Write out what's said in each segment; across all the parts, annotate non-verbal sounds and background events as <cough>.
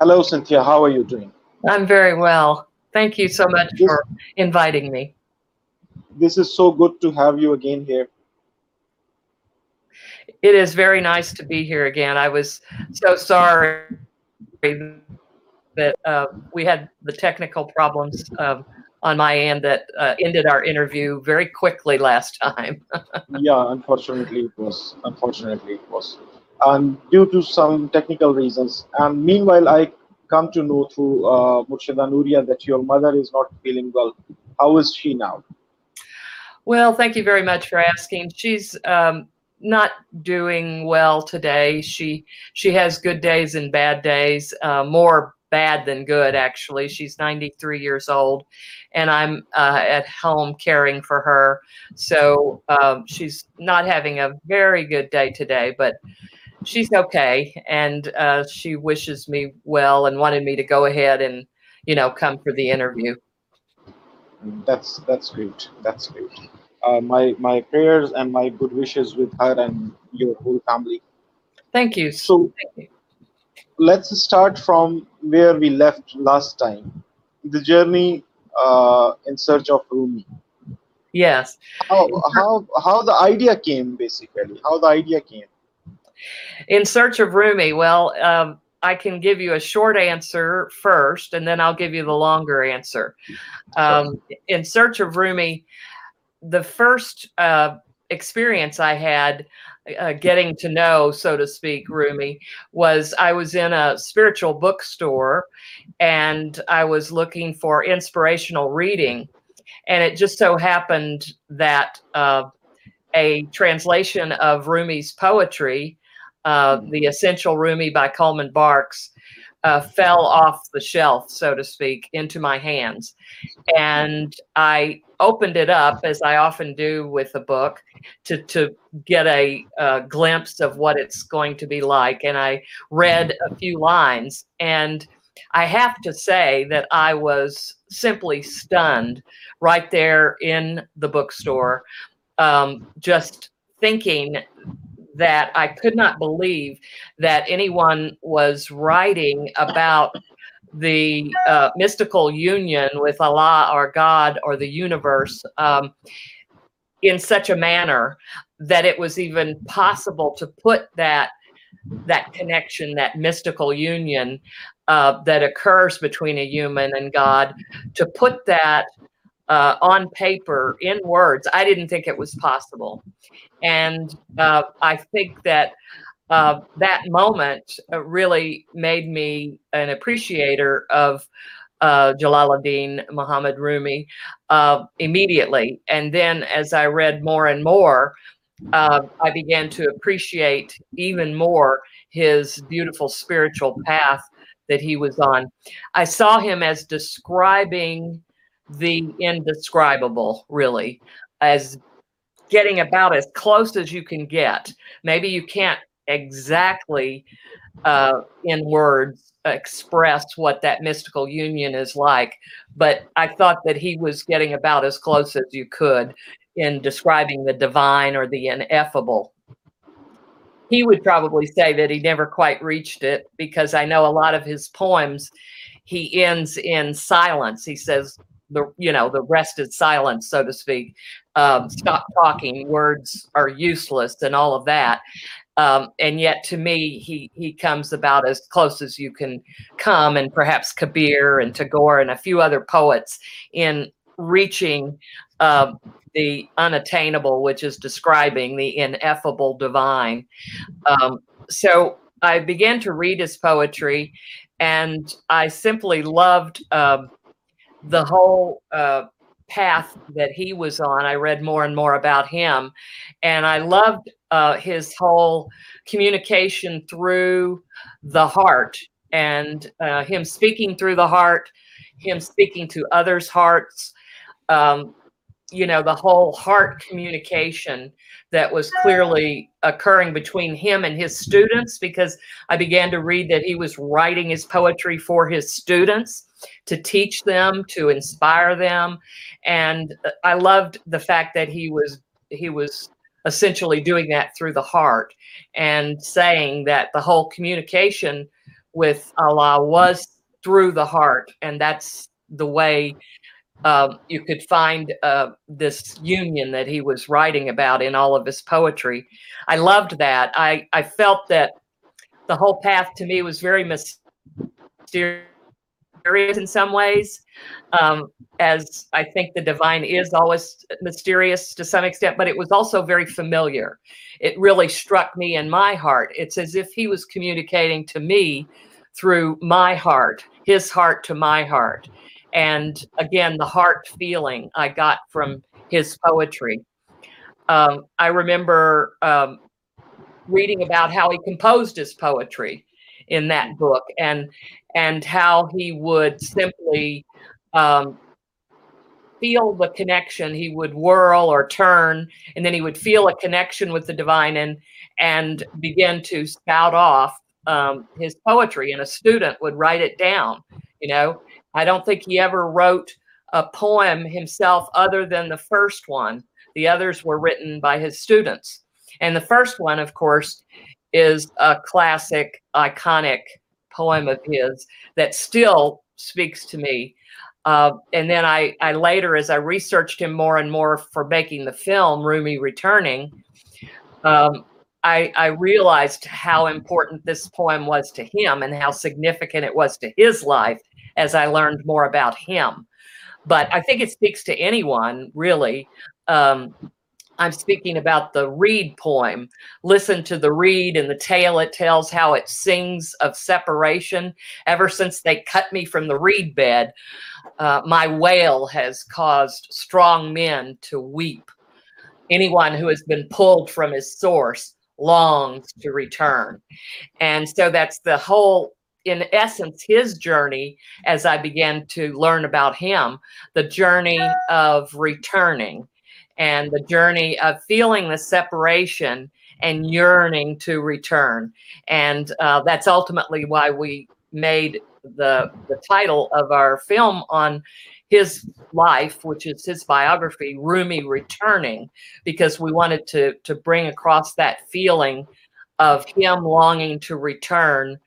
Hello, Cynthia. How are you doing? I'm very well. Thank you so much Yes. for inviting me. This is so good to have you again here. It is very nice to be here again. I was so sorry that uh, we had the technical problems um, on my end that uh, ended our interview very quickly last time. <laughs> yeah, unfortunately it was. Unfortunately it was. And due to some technical reasons. And meanwhile, I come to know through uh, Murshida Nuria that your mother is not feeling well. How is she now? Well, thank you very much for asking. She's um, not doing well today. She she has good days and bad days. Uh, more bad than good, actually. She's 93 years old, and I'm uh, at home caring for her. So um, she's not having a very good day today, but she's okay, and uh, she wishes me well and wanted me to go ahead and you know come for the interview. That's that's great. That's great. Uh, my my prayers and my good wishes with her and your whole family. Thank you. So Thank you. let's start from where we left last time. The journey uh, in search of Rumi. Yes. How how how the idea came basically? How the idea came? In search of Rumi, well, um, I can give you a short answer first, and then I'll give you the longer answer. Um, in search of Rumi, the first uh, experience I had uh, getting to know, so to speak, Rumi was I was in a spiritual bookstore and I was looking for inspirational reading. And it just so happened that uh, a translation of Rumi's poetry uh, the Essential Rumi by Coleman Barks uh, fell off the shelf, so to speak, into my hands. And I opened it up, as I often do with a book, to, to get a, uh glimpse of what it's going to be like. And I read a few lines. And I have to say that I was simply stunned right there in the bookstore, um, just thinking that I could not believe that anyone was writing about the uh, mystical union with Allah or God or the universe um, in such a manner that it was even possible to put that that connection, that mystical union uh, that occurs between a human and God, to put that uh, on paper in words. I didn't think it was possible. And uh, I think that uh, that moment uh, really made me an appreciator of uh, Jalaluddin Muhammad Rumi uh, immediately. And then as I read more and more, uh, I began to appreciate even more his beautiful spiritual path that he was on. I saw him as describing the indescribable, really, as getting about as close as you can get. Maybe you can't exactly uh, in words express what that mystical union is like, but I thought that he was getting about as close as you could in describing the divine or the ineffable. He would probably say that he never quite reached it because I know a lot of his poems he ends in silence. He says the you know the rest is silence, so to speak. Um, stop talking. Words are useless, and all of that. Um, and yet, to me, he he comes about as close as you can come, and perhaps Kabir and Tagore and a few other poets in reaching uh, the unattainable, which is describing the ineffable divine. Um, so I began to read his poetry, and I simply loved um, the whole uh, path that he was on. I read more and more about him, and I loved uh, his whole communication through the heart and uh, him speaking through the heart, him speaking to others' hearts. Um, you know, the whole heart communication that was clearly occurring between him and his students because I began to read that he was writing his poetry for his students to teach them, to inspire them. And uh, I loved the fact that he was he was essentially doing that through the heart and saying that the whole communication with Allah was through the heart, and that's the way um, you could find uh, this union that he was writing about in all of his poetry. I loved that. I, I felt that the whole path to me was very mysterious in some ways, um, as I think the divine is always mysterious to some extent, but it was also very familiar. It really struck me in my heart. It's as if he was communicating to me through my heart, his heart to my heart. And again, the heart feeling I got from his poetry. Um, I remember um, reading about how he composed his poetry in that book and and how he would simply um, feel the connection he would whirl or turn and then he would feel a connection with the divine and and begin to spout off um, his poetry and a student would write it down you know I don't think he ever wrote a poem himself other than the first one. The others were written by his students. And the first one, of course, is a classic, iconic poem of his that still speaks to me. Uh, and then I, I later, as I researched him more and more for making the film Rumi Returning, um, I, I realized how important this poem was to him and how significant it was to his life as I learned more about him. But I think it speaks to anyone, really. Um, I'm speaking about the reed poem. Listen to the reed and the tale it tells how it sings of separation. Ever since they cut me from the reed bed, uh, my wail has caused strong men to weep. Anyone who has been pulled from his source longs to return. And so that's the whole in essence, his journey as I began to learn about him, the journey of returning and the journey of feeling the separation and yearning to return. And uh, that's ultimately why we made the, the title of our film on his life, which is his biography, Rumi Returning, because we wanted to, to bring across that feeling of him longing to return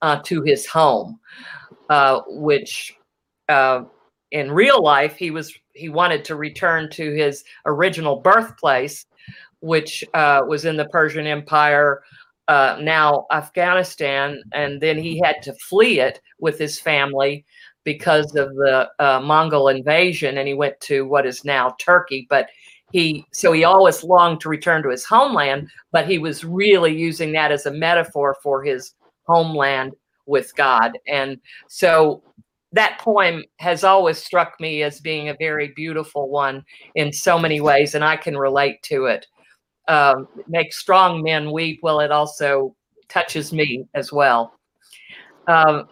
uh, to his home, uh, which uh, in real life he was he wanted to return to his original birthplace, which uh, was in the Persian Empire, uh, now Afghanistan, and then he had to flee it with his family because of the uh, Mongol invasion, and he went to what is now Turkey, but he so he always longed to return to his homeland but he was really using that as a metaphor for his homeland with God. And so that poem has always struck me as being a very beautiful one in so many ways, and I can relate to it. Um, strong men weep. Well, it also touches me as well. Um,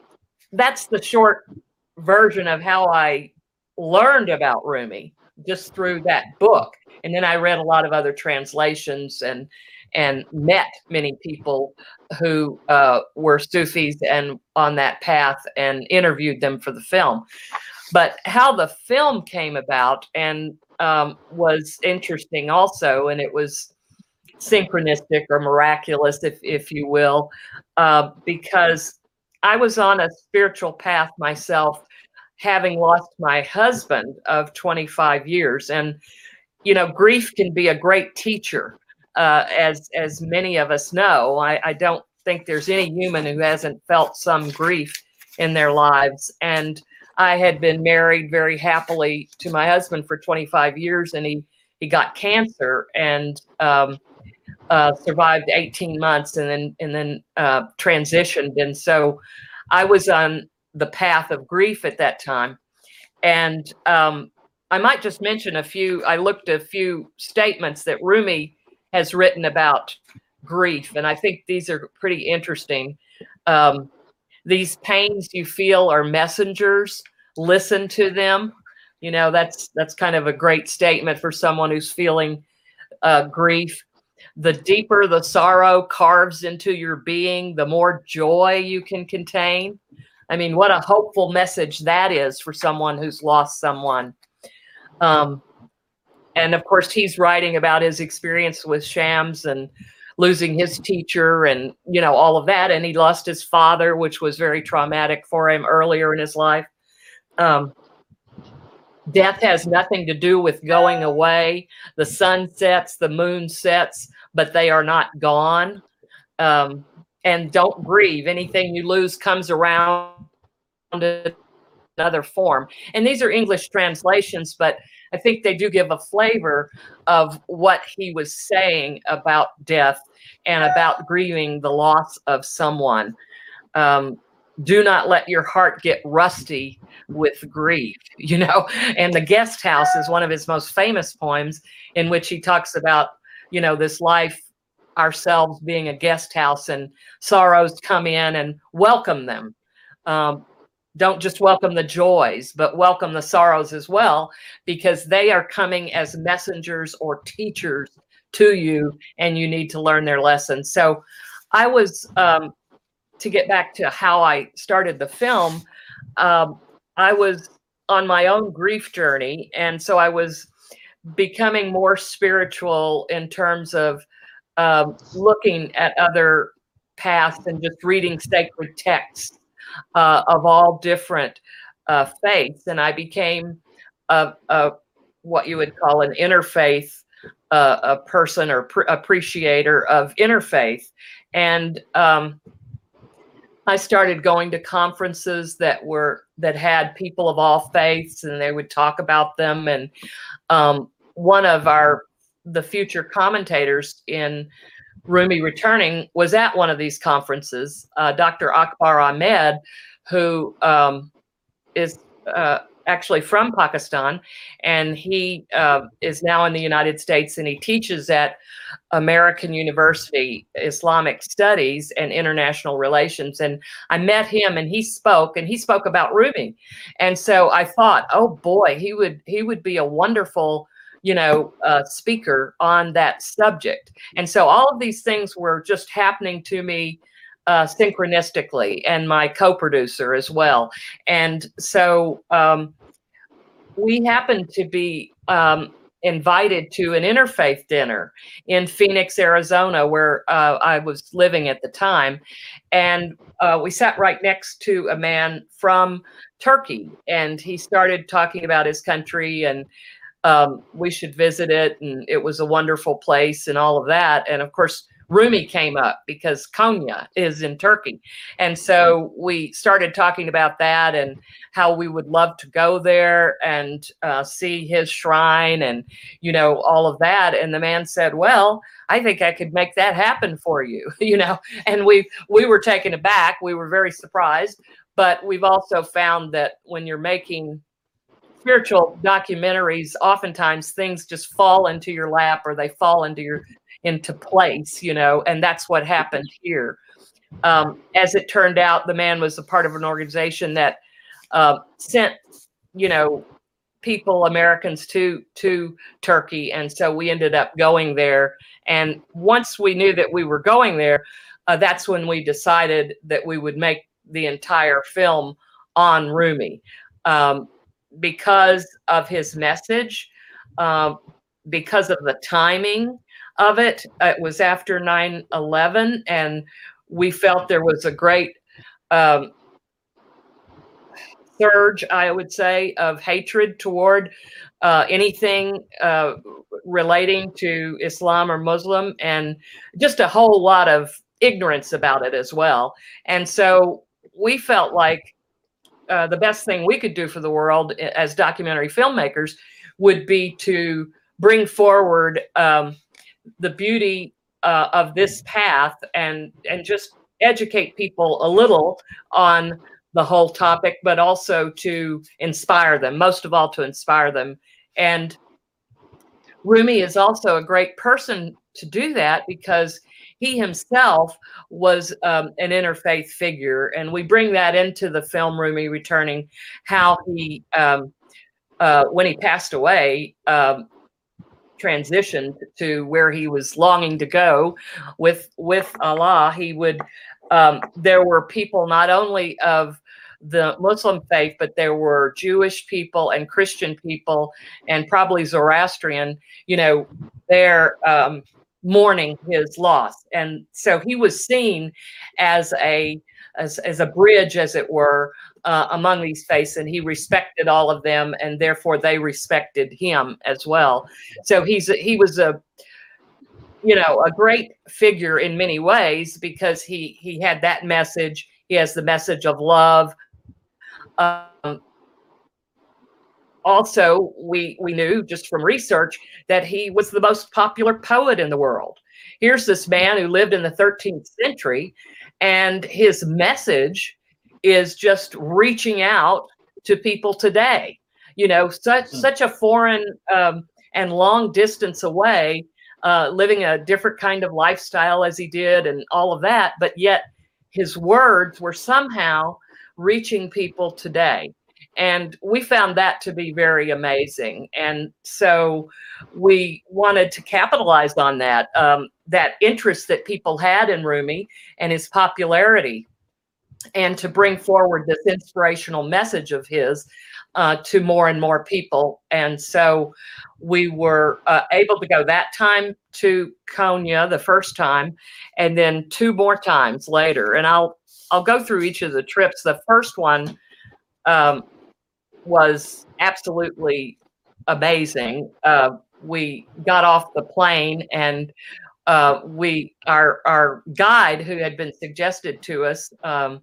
that's the short version of how I learned about Rumi, just through that book. And then I read a lot of other translations and and met many people who uh, were Sufis and on that path and interviewed them for the film. But how the film came about and um, was interesting also, and it was synchronistic or miraculous, if if you will, uh, because I was on a spiritual path myself, having lost my husband of 25 years, and you know, grief can be a great teacher uh, as as many of us know. I, I don't think there's any human who hasn't felt some grief in their lives. And I had been married very happily to my husband for 25 years, and he he got cancer and um, uh, survived 18 months, and then and then uh, transitioned. And so I was on the path of grief at that time, and um, I might just mention a few. I looked a few statements that Rumi has written about grief, and I think these are pretty interesting. Um, these pains you feel are messengers. Listen to them. You know that's that's kind of a great statement for someone who's feeling uh, grief. The deeper the sorrow carves into your being, the more joy you can contain. I mean, what a hopeful message that is for someone who's lost someone. Um, and of course, he's writing about his experience with Shams and losing his teacher and you know all of that. And he lost his father which was very traumatic for him earlier in his life. Um, death has nothing to do with going away. The sun sets the moon sets but they are not gone. Um, and don't grieve. Anything you lose comes around another form. And these are english translations but i think they do give a flavor of what he was saying about death and about grieving the loss of someone. Um, do not let your heart get rusty with grief <laughs> you know? And the guest house is one of his most famous poems in which he talks about you know this life ourselves being a guest house and sorrows come in and welcome them. Um, don't just welcome the joys but welcome the sorrows as well because they are coming as messengers or teachers to you and you need to learn their lessons so i was um, to get back to how i started the film um, i was on my own grief journey and so i was becoming more spiritual in terms of um, looking at other paths and just reading sacred texts uh, of all different uh, faiths, and I became a, a, what you would call an interfaith uh, a person or pr- appreciator of interfaith, and um, I started going to conferences that were that had people of all faiths, and they would talk about them. And um, one of our the future commentators in Rumi Returning was at one of these conferences. Uh, Dr. Akbar Ahmed, who um, is uh, actually from Pakistan, and he uh, is now in the United States and he teaches at American University Islamic Studies and International Relations. And I met him and he spoke and he spoke about Rumi. And so I thought, oh boy, he would he would be a wonderful you know, uh, speaker on that subject. And so all of these things were just happening to me uh, synchronistically, and my co producer as well. And so um, we happened to be um, invited to an interfaith dinner in Phoenix, Arizona, where uh, I was living at the time. And uh, we sat right next to a man from Turkey, and he started talking about his country and um, we should visit it and it was a wonderful place and all of that and of course Rumi came up because Konya is in Turkey. And so we started talking about that and how we would love to go there and uh, see his shrine and, you know, all of that. And the man said, well, I think I could make that happen for you, <laughs> you know, and we, we were taken aback. We were very surprised, but we've also found that when you're making spiritual documentaries, oftentimes things just fall into your lap or they fall into your into place, you know, and that's what happened here. Um, as it turned out, the man was a part of an organization that uh, sent, you know, people, Americans to to Turkey, and so we ended up going there. And once we knew that we were going there, uh, that's when we decided that we would make the entire film on Rumi. Um, because of his message, uh, because of the timing of it. It was after 9 11, and we felt there was a great um, surge, I would say, of hatred toward uh, anything uh, relating to Islam or Muslim, and just a whole lot of ignorance about it as well. And so we felt like uh, the best thing we could do for the world as documentary filmmakers would be to bring forward um, the beauty uh, of this path and and just educate people a little on the whole topic, but also to inspire them. Most of all, to inspire them. And Rumi is also a great person to do that because he himself was um, an interfaith figure, and we bring that into the film Rumi Returning, how he, um, uh, when he passed away, um, transitioned to where he was longing to go with with Allah. He would. Um, there were people not only of the Muslim faith, but there were Jewish people and Christian people, and probably Zoroastrian. You know, there. Mourning his loss. And so he was seen as a as, as a bridge, as it were, uh, among these faiths, and he respected all of them, and therefore they respected him as well. So he's he was a you know a great figure in many ways because he he had that message. He has the message of love. Um, also, we we knew just from research that he was the most popular poet in the world. Here's this man who lived in the 13th century, and his message is just reaching out to people today. You know, such Hmm. such a foreign um, and long distance away, uh, living a different kind of lifestyle as he did, and all of that. But yet, his words were somehow reaching people today. And we found that to be very amazing. And so we wanted to capitalize on that, um, that interest that people had in Rumi and his popularity, and to bring forward this inspirational message of his uh, to more and more people. And so we were uh, able to go that time to Konya the first time, and then two more times later. And I'll I'll go through each of the trips. The first one um, was absolutely amazing. Uh, we got off the plane and uh, we our our guide who had been suggested to us um,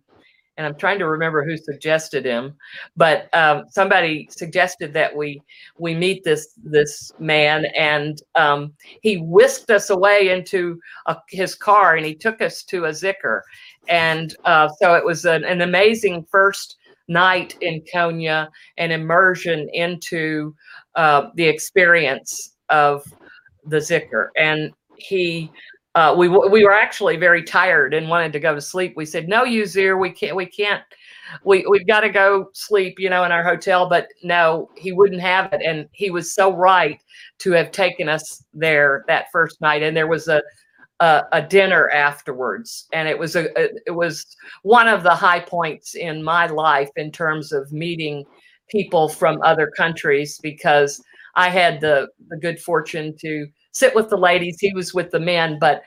and I'm trying to remember who suggested him, but um, somebody suggested that we we meet this this man, and um, he whisked us away into a, his car, and he took us to a zikr, and uh, so it was an, an amazing first night in Konya, and immersion into uh, the experience of the zikr, and he uh, we we were actually very tired and wanted to go to sleep. We said, "No, Uzir, we can't. We can't. We we've got to go sleep, you know, in our hotel." But no, he wouldn't have it, and he was so right to have taken us there that first night. And there was a a, a dinner afterwards, and it was a, a it was one of the high points in my life in terms of meeting people from other countries because I had the the good fortune to sit with the ladies. He was with the men, but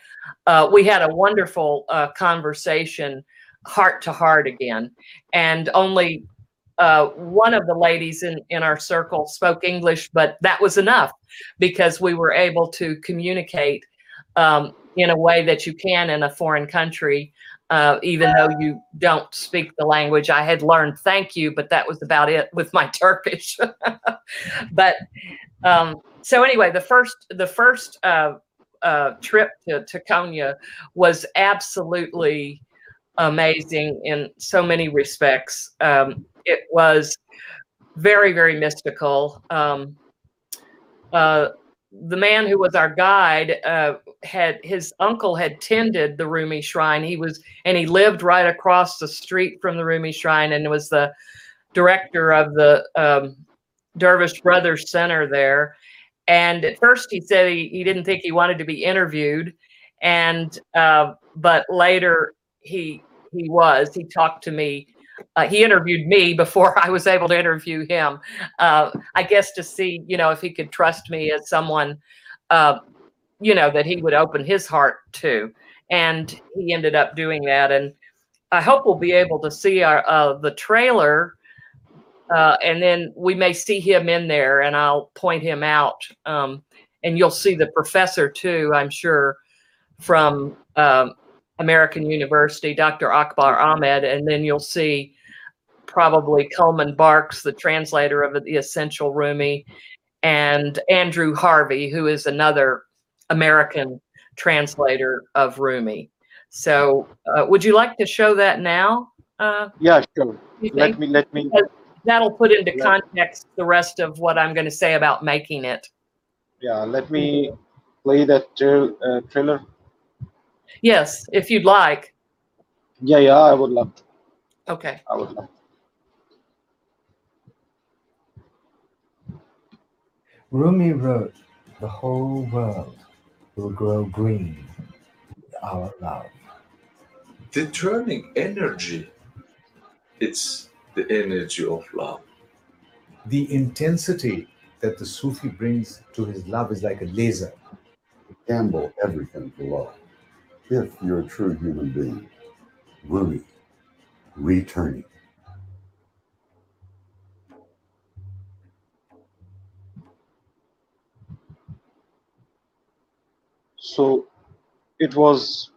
uh, we had a wonderful uh, conversation, heart to heart again. And only uh, one of the ladies in, in our circle spoke English, but that was enough because we were able to communicate um, in a way that you can in a foreign country. Uh, even though you don't speak the language, I had learned thank you, but that was about it with my <laughs> Turkish. but um, so anyway, the first the first uh, uh, trip to, to Konya was absolutely amazing in so many respects. Um, it was very very mystical. Um, uh, the man who was our guide uh, had his uncle had tended the Rumi shrine. He was and he lived right across the street from the Rumi shrine and was the director of the um, Dervish Brothers Center there. And at first, he said he, he didn't think he wanted to be interviewed, and uh, but later he he was. He talked to me. Uh, he interviewed me before I was able to interview him. Uh, I guess to see you know if he could trust me as someone uh, you know that he would open his heart to, and he ended up doing that. And I hope we'll be able to see our uh, the trailer uh, and then we may see him in there and I'll point him out. Um, and you'll see the professor too, I'm sure, from um, American University, Dr. Akbar Ahmed. And then you'll see probably Coleman Barks, the translator of the Essential Rumi, and Andrew Harvey, who is another American translator of Rumi. So, uh, would you like to show that now? Uh, Yeah, sure. Let me let me. that'll put into Yeah. context the rest of what I'm going to say about making it. Yeah, let me play that uh, trailer. Yes, if you'd like. Yeah, yeah, I would love. To. Okay. I would love. Rumi wrote, The whole world will grow green with our love. The turning energy, it's the energy of love. The intensity that the Sufi brings to his love is like a laser. It gamble everything for love. If you're a true human being, Rumi, returning. so it was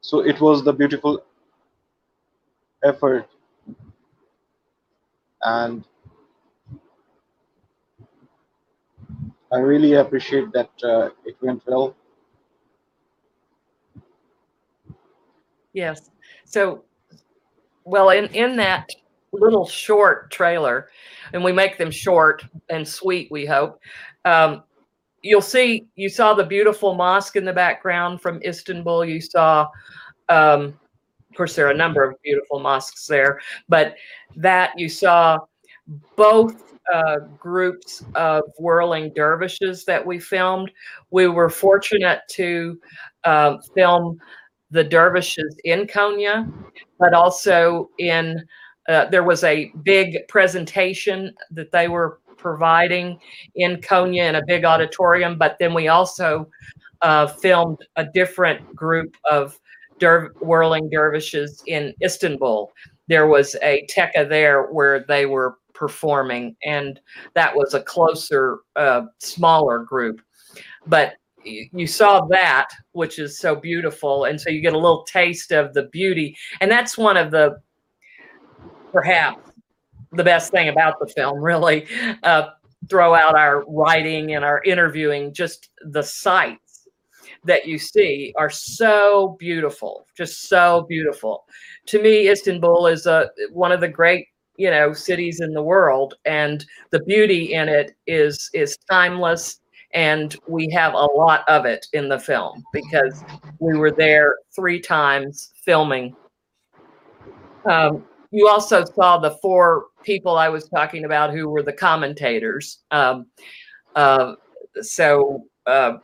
so it was the beautiful effort and i really appreciate that uh, it went well Yes. So, well, in in that little short trailer, and we make them short and sweet. We hope. Um, you'll see. You saw the beautiful mosque in the background from Istanbul. You saw. Um, of course, there are a number of beautiful mosques there, but that you saw both uh, groups of whirling dervishes that we filmed. We were fortunate to uh, film the dervishes in Konya, but also in uh, there was a big presentation that they were providing in Konya in a big auditorium. But then we also uh, filmed a different group of der- whirling dervishes in Istanbul. There was a tekke there where they were performing, and that was a closer, uh, smaller group. But you saw that, which is so beautiful, and so you get a little taste of the beauty, and that's one of the perhaps the best thing about the film. Really, uh, throw out our writing and our interviewing, just the sights that you see are so beautiful, just so beautiful. To me, Istanbul is a one of the great you know cities in the world, and the beauty in it is is timeless. And we have a lot of it in the film because we were there three times filming. Um, you also saw the four people I was talking about who were the commentators. Um, uh, so uh,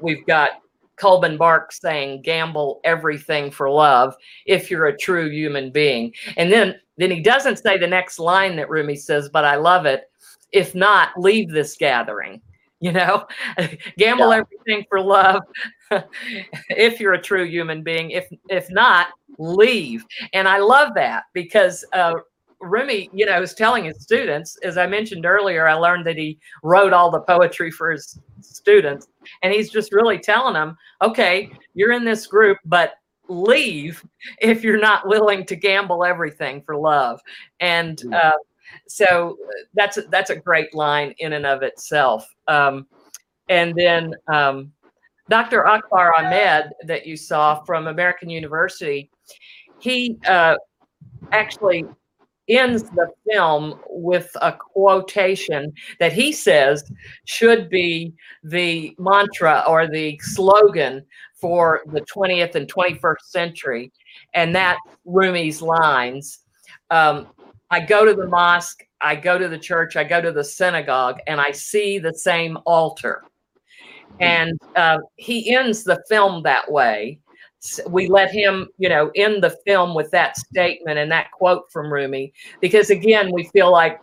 we've got Coleman Barks saying, "Gamble everything for love if you're a true human being." And then then he doesn't say the next line that Rumi says, but I love it. If not, leave this gathering. You know, <laughs> gamble Yeah. everything for love <laughs> if you're a true human being. If if not, leave. And I love that because uh, Rumi, you know, is telling his students, as I mentioned earlier, I learned that he wrote all the poetry for his students. And he's just really telling them, okay, you're in this group, but leave if you're not willing to gamble everything for love. And Mm. uh, so that's a, that's a great line in and of itself. Um, and then um, Dr. Akbar Ahmed, that you saw from American University, he uh, actually ends the film with a quotation that he says should be the mantra or the slogan for the 20th and 21st century. And that Rumi's lines um, I go to the mosque, I go to the church, I go to the synagogue, and I see the same altar. And uh, he ends the film that way. We let him, you know, end the film with that statement and that quote from Rumi, because again, we feel like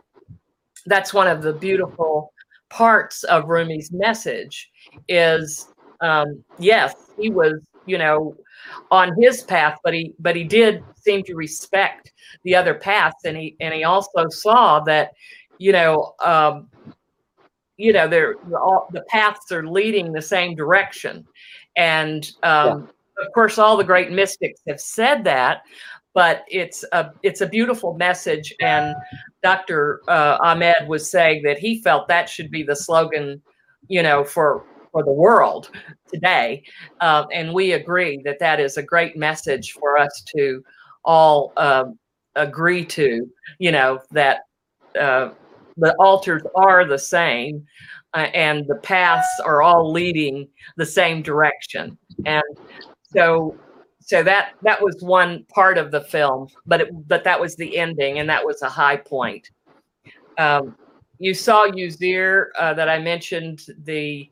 that's one of the beautiful parts of Rumi's message is um, yes, he was, you know, on his path, but he but he did seem to respect the other paths, and he and he also saw that, you know, um, you know, they're all the paths are leading the same direction, and um, of course, all the great mystics have said that, but it's a it's a beautiful message, and Dr. Uh, Ahmed was saying that he felt that should be the slogan, you know, for for the world today, uh, and we agree that that is a great message for us to all um, agree to. You know that uh, the altars are the same, uh, and the paths are all leading the same direction, and so so that that was one part of the film but it, but that was the ending and that was a high point um, you saw Uzir uh, that I mentioned the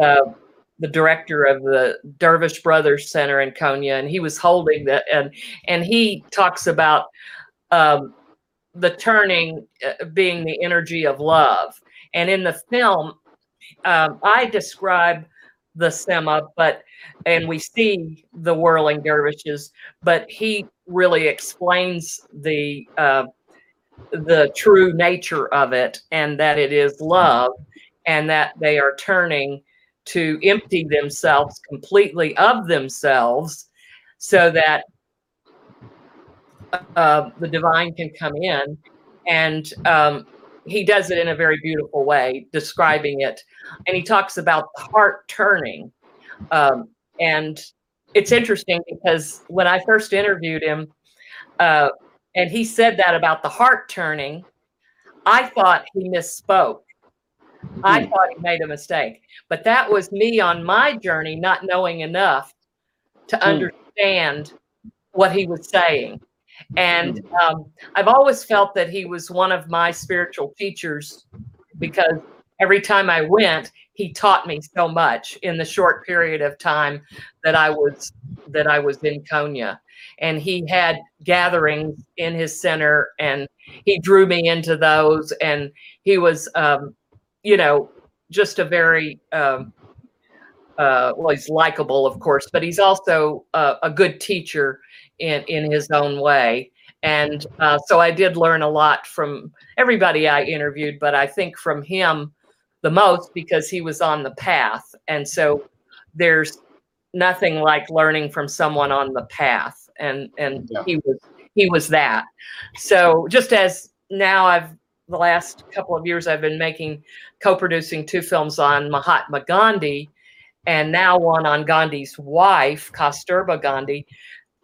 uh, the director of the Dervish Brothers Center in Konya, and he was holding that, and and he talks about um, the turning uh, being the energy of love. And in the film, um, I describe the sema, but and we see the whirling dervishes, but he really explains the uh, the true nature of it, and that it is love, and that they are turning to empty themselves completely of themselves, so that uh, the divine can come in, and um, he does it in a very beautiful way, describing it. And he talks about the heart turning. Um, and it's interesting because when I first interviewed him, uh, and he said that about the heart turning, I thought he misspoke. I thought he made a mistake. But that was me on my journey, not knowing enough to understand what he was saying. And um, I've always felt that he was one of my spiritual teachers because every time I went, he taught me so much in the short period of time that I was that I was in Konya. And he had gatherings in his center, and he drew me into those. And he was, um, you know, just a very um, uh, well, he's likable, of course, but he's also uh, a good teacher in in his own way. And uh, so I did learn a lot from everybody I interviewed, but I think from him the most because he was on the path. And so there's nothing like learning from someone on the path, and and Yeah. he was he was that. So just as now I've the last couple of years I've been making co-producing two films on Mahatma Gandhi and now one on Gandhi's wife, Kasturba Gandhi.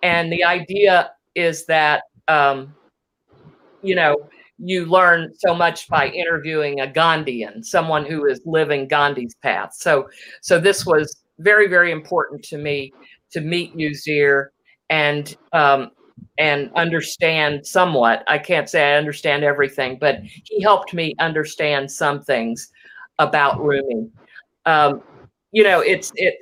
And the idea is that, um, you know, you learn so much by interviewing a Gandhian, someone who is living Gandhi's path. So, so this was very, very important to me to meet Uzir and um, and understand somewhat. I can't say I understand everything, but he helped me understand some things about Rumi. Um, you know, it's it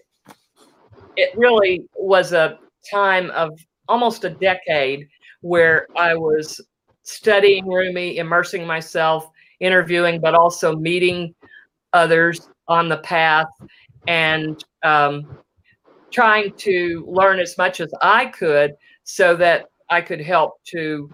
it really was a time of almost a decade where I was studying Rumi, immersing myself, interviewing, but also meeting others on the path and um, trying to learn as much as I could so that I could help to,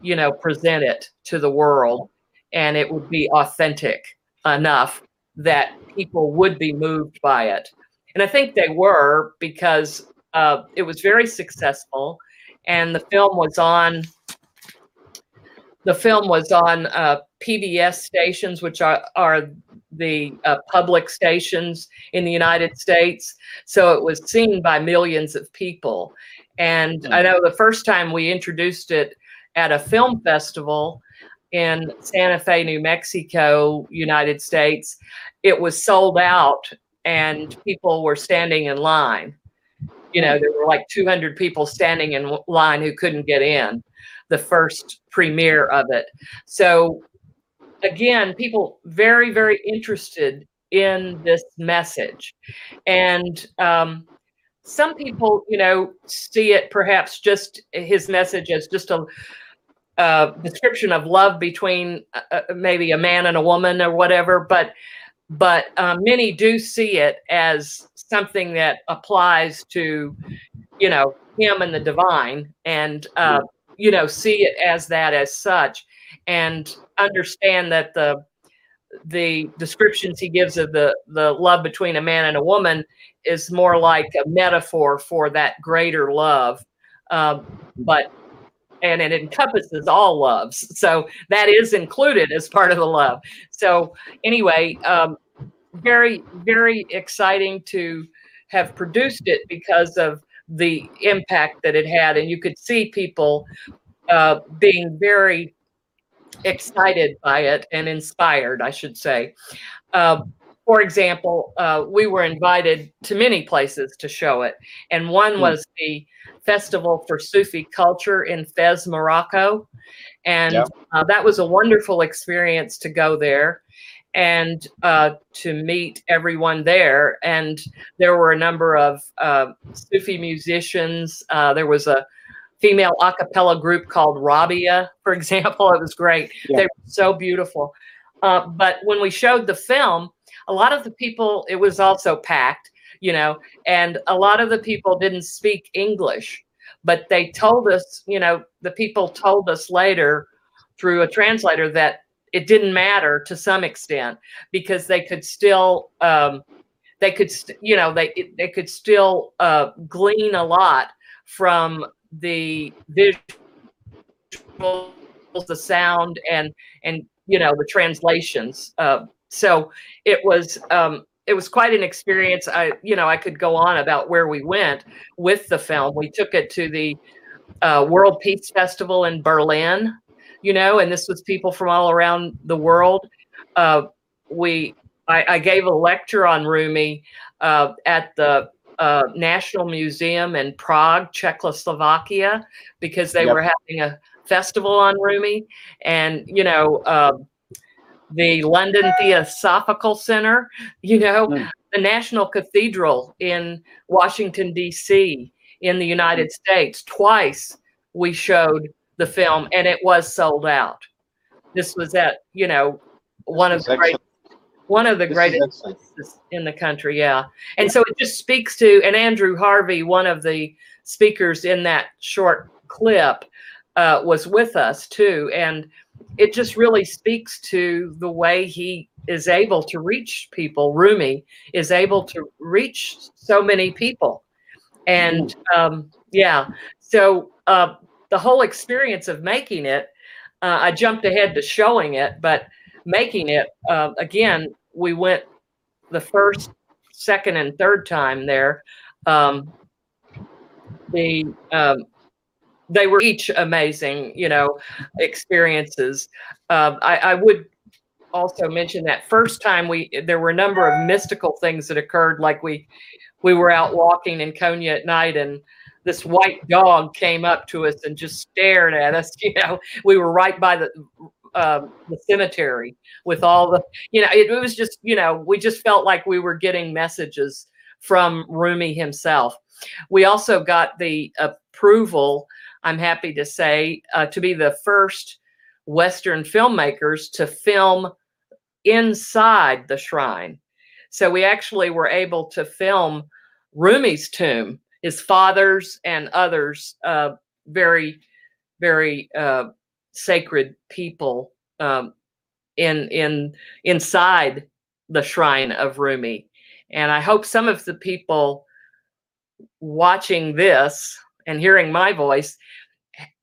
you know, present it to the world and it would be authentic enough that people would be moved by it. And I think they were because uh, it was very successful and the film was on the film was on uh, PBS stations, which are, are the uh, public stations in the United States. So it was seen by millions of people. And hmm. I know the first time we introduced it at a film festival in Santa Fe, New Mexico, United States, it was sold out and hmm. people were standing in line. You know, hmm. there were like 200 people standing in line who couldn't get in the first premiere of it. So again, people very, very interested in this message. And um, some people, you know, see it perhaps just his message as just a uh, description of love between uh, uh, maybe a man and a woman or whatever, but but uh, many do see it as something that applies to, you know, him and the divine, and uh, you know, see it as that as such, and understand that the the descriptions he gives of the the love between a man and a woman is more like a metaphor for that greater love um, but and it encompasses all loves so that is included as part of the love so anyway um, very very exciting to have produced it because of the impact that it had and you could see people uh, being very excited by it and inspired, I should say. Uh, for example, uh, we were invited to many places to show it, and one Hmm. was the Festival for Sufi Culture in Fez, Morocco, and Yeah. uh, that was a wonderful experience to go there and uh, to meet everyone there. And there were a number of uh, Sufi musicians. Uh, there was a female a cappella group called Rabia, for <laughs> example. It was great. Yeah. They were so beautiful. Uh, but when we showed the film, a lot of the people, it was also packed, you know, and a lot of the people didn't speak English, but they told us, you know, the people told us later through a translator that it didn't matter to some extent because they could still, um, they could, st- you know, they they could still uh, glean a lot from the visuals, the sound, and and you know the translations. Uh, so it was um, it was quite an experience. I you know I could go on about where we went with the film. We took it to the uh, World Peace Festival in Berlin, you know, and this was people from all around the world. Uh, we I, I gave a lecture on Rumi uh, at the uh, National Museum in Prague, Czechoslovakia, because they Yep. were having a festival on Rumi, and you know. The London Theosophical Center, you know, Mm. the National Cathedral in Washington, D.C., in the United States. Twice we showed the film and it was sold out. This was at, you know, one of the great, one of the This greatest places in the country. Yeah. And so it just speaks to, and Andrew Harvey, one of the speakers in that short clip, uh, was with us too. And it just really speaks to the way he is able to reach people. Rumi is able to reach so many people. And um, yeah, so uh, the whole experience of making it, uh, I jumped ahead to showing it, but making it, uh, again, we went the first, second, and third time there. Um, the um, they were each amazing, you know, experiences. Um, I, I would also mention that first time we there were a number of mystical things that occurred, like we we were out walking in Konya at night and this white dog came up to us and just stared at us. <laughs> You know, we were right by the um, the cemetery with all the, you know, it, it was just, you know, we just felt like we were getting messages from Rumi himself. We also got the approval, I'm happy to say, uh, to be the first Western filmmakers to film inside the shrine. So we actually were able to film Rumi's tomb, his father's and others, uh, very, very uh, sacred people um, in in inside the shrine of Rumi. And I hope some of the people watching this and hearing my voice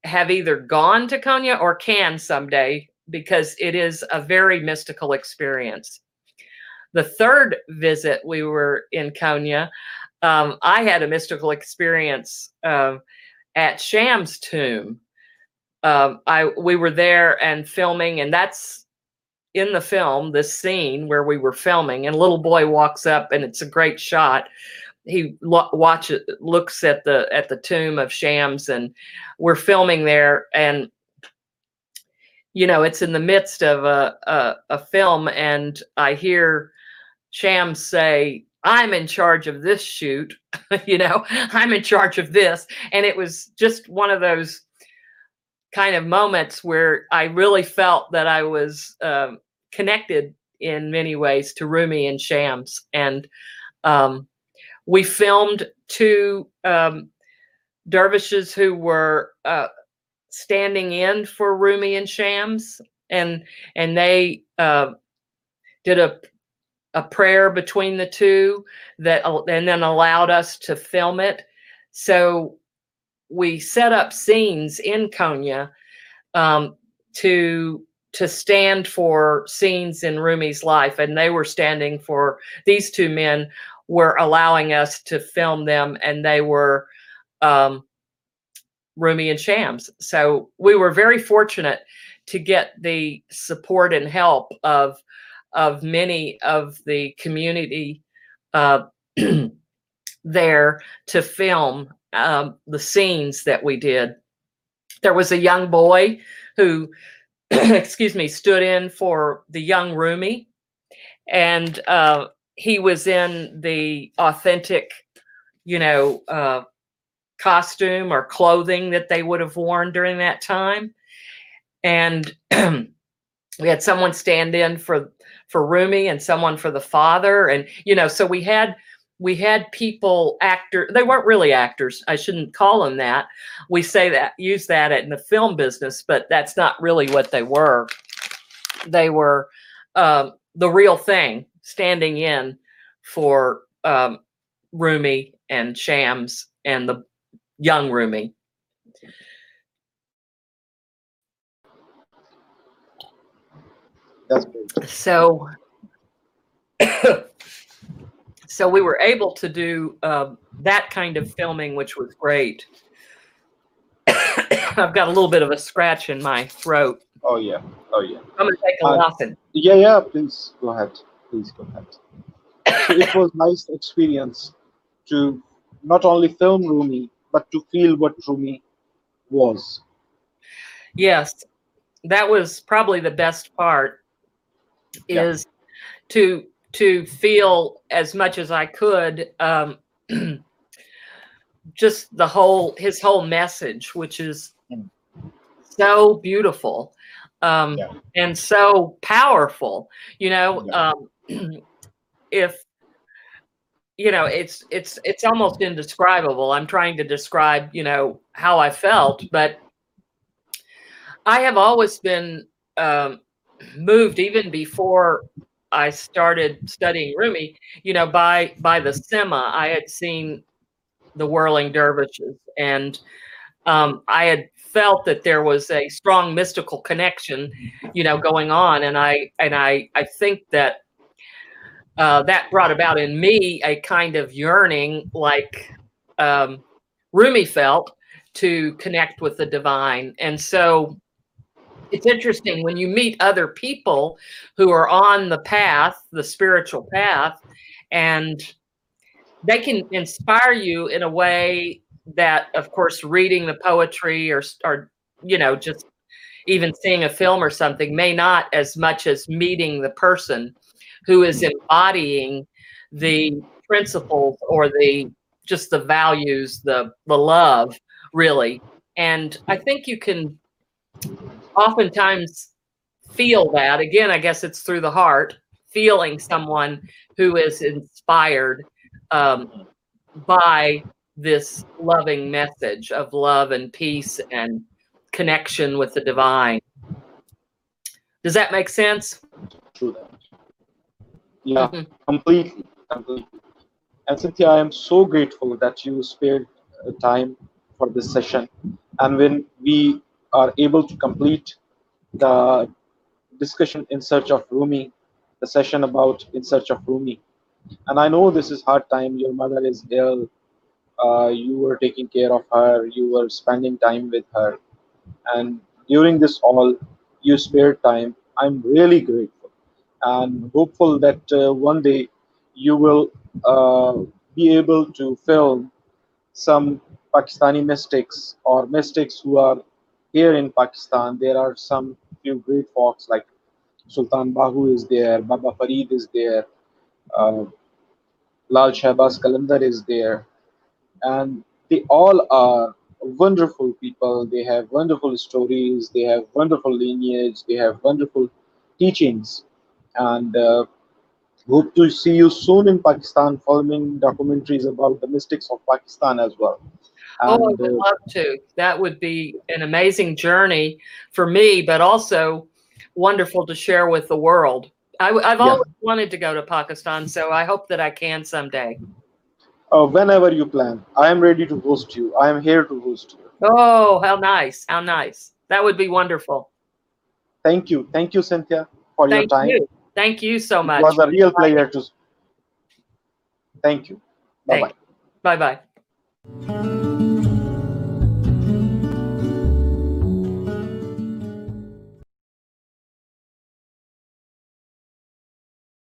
have either gone to Konya or can someday because it is a very mystical experience. The third visit we were in Konya, um, I had a mystical experience uh, at Shams' tomb. Um, I we were there and filming, and that's in the film. This scene where we were filming, and little boy walks up, and it's a great shot. He lo- watches, looks at the at the tomb of Shams, and we're filming there, and you know it's in the midst of a a, a film, and I hear Shams say, I'm in charge of this shoot, <laughs> you know, <laughs> I'm in charge of this. And it was just one of those kind of moments where I really felt that I was um, connected in many ways to Rumi and Shams. And um, we filmed two um, dervishes who were uh, standing in for Rumi and Shams. And, and they uh, did a a prayer between the two that and then allowed us to film it. So we set up scenes in Konya um, to to stand for scenes in Rumi's life, and they were standing for these two men were allowing us to film them, and they were um, Rumi and Shams. So we were very fortunate to get the support and help of of many of the community uh, <clears throat> there to film um, the scenes that we did. There was a young boy who, <clears throat> excuse me, stood in for the young Rumi, and uh, he was in the authentic, you know, uh, costume or clothing that they would have worn during that time. And <clears throat> we had someone stand in for for Rumi and someone for the father. And you know so we had we had people actor they weren't really actors. I shouldn't call them that. We say that use that in the film business but that's not really what they were. They were um, the real thing standing in for um, rumi and shams and the young rumi That's great. so <coughs> so we were able to do um, that kind of filming which was great <coughs> i've got a little bit of a scratch in my throat Oh yeah. Oh yeah. i'm going to take a Uh, muffin Yeah, yeah. Please go ahead. Please go ahead. It was nice experience to not only film Rumi but to feel what Rumi was. yes that was probably the best part Yeah. is to to feel as much as i could um <clears throat> just the whole his whole message which is Mm. so beautiful um Yeah. and so powerful you know Yeah. um <clears throat> if you know it's it's it's almost indescribable. I'm trying to describe you know how i felt but i have always been um moved even before i started studying rumi you know by by the sema. I had seen the whirling dervishes and um, i had felt that there was a strong mystical connection you know going on. And i and i i think that uh, that brought about in me a kind of yearning like um, rumi felt to connect with the divine. And so it's interesting when you meet other people who are on the path the spiritual path and they can inspire you in a way that of course reading the poetry or or you know just even seeing a film or something may not as much as meeting the person who is mm. embodying the mm-hmm. principles or the just the values the the love really. And i mm. think you can oftentimes feel that. Again i guess it's through the heart feeling someone who is inspired um, by this loving message of love and peace and connection with the divine. Does that make sense? True. Yeah, Mhm. completely, completely. And Cynthia, I am so grateful that you spared uh, time for this session. And when we are able to complete the discussion in search of Rumi, the session about in search of Rumi, and I know this is hard time. Your mother is ill. Uh, you were taking care of her. You were spending time with her, and during this all, you spared time. I'm really grateful and hopeful that uh, one day you will uh, be able to film some Pakistani mystics or mystics who are here in Pakistan. There are some few great folks like Sultan Bahu is there, Baba Farid is there, uh, Lal Shahbaz Kalandar is there, and they all are wonderful people. They have wonderful stories, they have wonderful lineage, they have wonderful teachings and uh, hope to see you soon in Pakistan filming documentaries about the mystics of Pakistan as well. Oh, I would uh, love to. That would be an amazing journey for me, but also wonderful to share with the world. I, have Yeah. always wanted to go to Pakistan, so I hope that I can someday. uh, whenever you plan, I am ready to host you. I am here to host you. Oh, how nice! How nice! That would be wonderful. Thank you. Thank you, Cynthia, for your time. you. Thank you so much. It was a real pleasure to. Thank you. Bye bye. Bye bye.